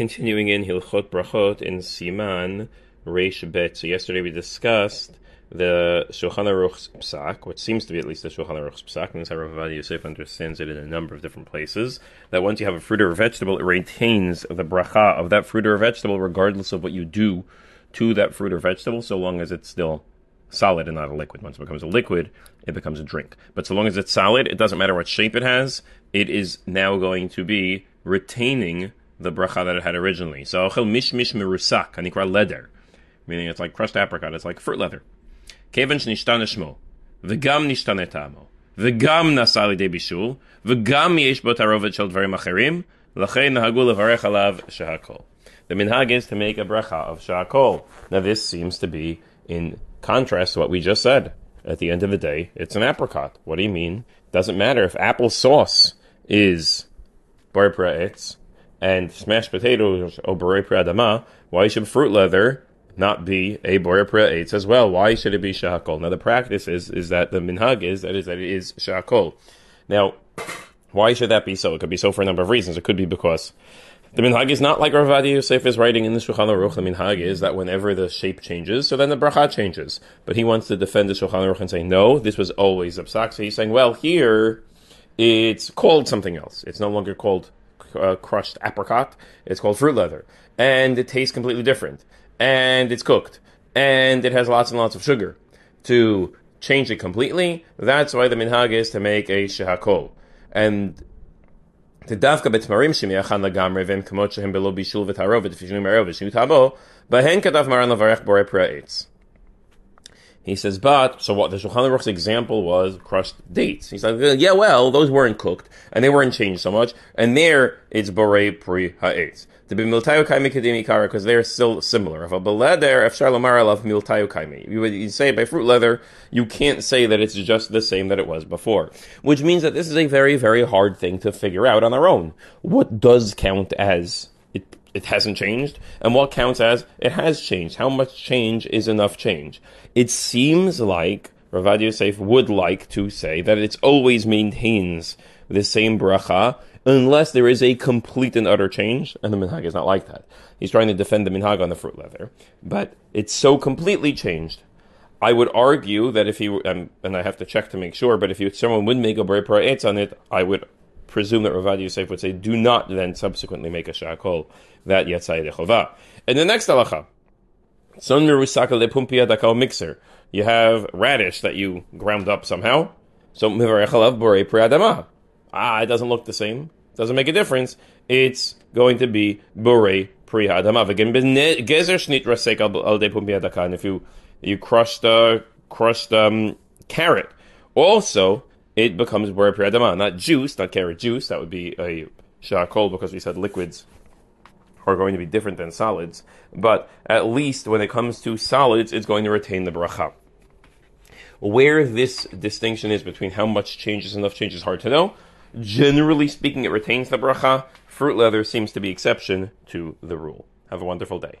continuing in Hilchot Brachot in Siman Reish Bet. So yesterday we discussed the Shulchan Aruch's psak, which seems to be at least the Shulchan Aruch's psak, and this how Yosef understands it in a number of different places. That once you have a fruit or a vegetable, it retains the bracha of that fruit or vegetable, regardless of what you do to that fruit or vegetable, so long as it's still solid and not a liquid. Once it becomes a liquid, it becomes a drink. But so long as it's solid, it doesn't matter what shape it has. It is now going to be retaining the bracha that it had originally. So ochel mishmish merusak anikra leder, meaning it's like crushed apricot. It's like fruit leather. Kevan shnishtan shmo, v'gam nishtane tamo, v'gam nasali de bishul, v'gam yesh bot harovet shel dvarim acherim, l'chein nahagu levarech alav shahakol. The minhag is to make a bracha of shahakol. Now this seems to be in contrast to what we just said. At the end of the day, it's an apricot. What do you mean? Doesn't matter if apple sauce is bar praetz and smashed potatoes oh, or borei adama, why should fruit leather not be a borei praetz as well? Why should it be shakol? Now the practice is is that the minhag is that is that it is shakol. Now, why should that be so? It could be so for a number of reasons. It could be because the minhag is not like Rav Yosef is writing in the Shulchan Aruch. The minhag is that whenever the shape changes, so then the bracha changes. But he wants to defend the Shulchan Aruch and say, no, this was always a psak. So he's saying, well, here it's called something else. It's no longer called uh, crushed apricot. It's called fruit leather, and it tastes completely different. And it's cooked, and it has lots and lots of sugar. To change it completely, that's why the minhag is to make a shehakol. And the. He says, but, so what the Shulchan Aruch's example was crushed dates. He's like, yeah, well, those weren't cooked, and they weren't changed so much, and there it's borei pri ha'etz. To be miltayu kaimi kedimi kara, because they're still similar. If a beleder, if shalomar alav miltayu kaimi. You would say by fruit leather, you can't say that it's just the same that it was before. Which means that this is a very, very hard thing to figure out on our own. What does count as it hasn't changed, and what counts as it has changed. How much change is enough change? It seems like Ravad Yosef would like to say that it always maintains the same bracha unless there is a complete and utter change, and the minhag is not like that. He's trying to defend the minhag on the fruit leather, but it's so completely changed. I would argue that if he and I have to check to make sure, but if someone would make a etz on it, I would presume that Ravad Yosef would say, do not then subsequently make a shakol that yatzai dechovah. And the next halacha, son mirusaka lepumpia dakal mixer. You have radish that you ground up somehow. So mivarechalav borei priadama. Ah, it doesn't look the same. Doesn't make a difference. It's going to be borei priadama. Again, gezer shnit rasek al de pumpia dakal. And if you you crushed uh, crushed um, carrot, also it becomes borei priadama. Not juice, not carrot juice. That would be a shakol because we said liquids are going to be different than solids, but at least when it comes to solids, it's going to retain the bracha. Where this distinction is between how much change is enough change is hard to know. Generally speaking, it retains the bracha. Fruit leather seems to be exception to the rule. Have a wonderful day.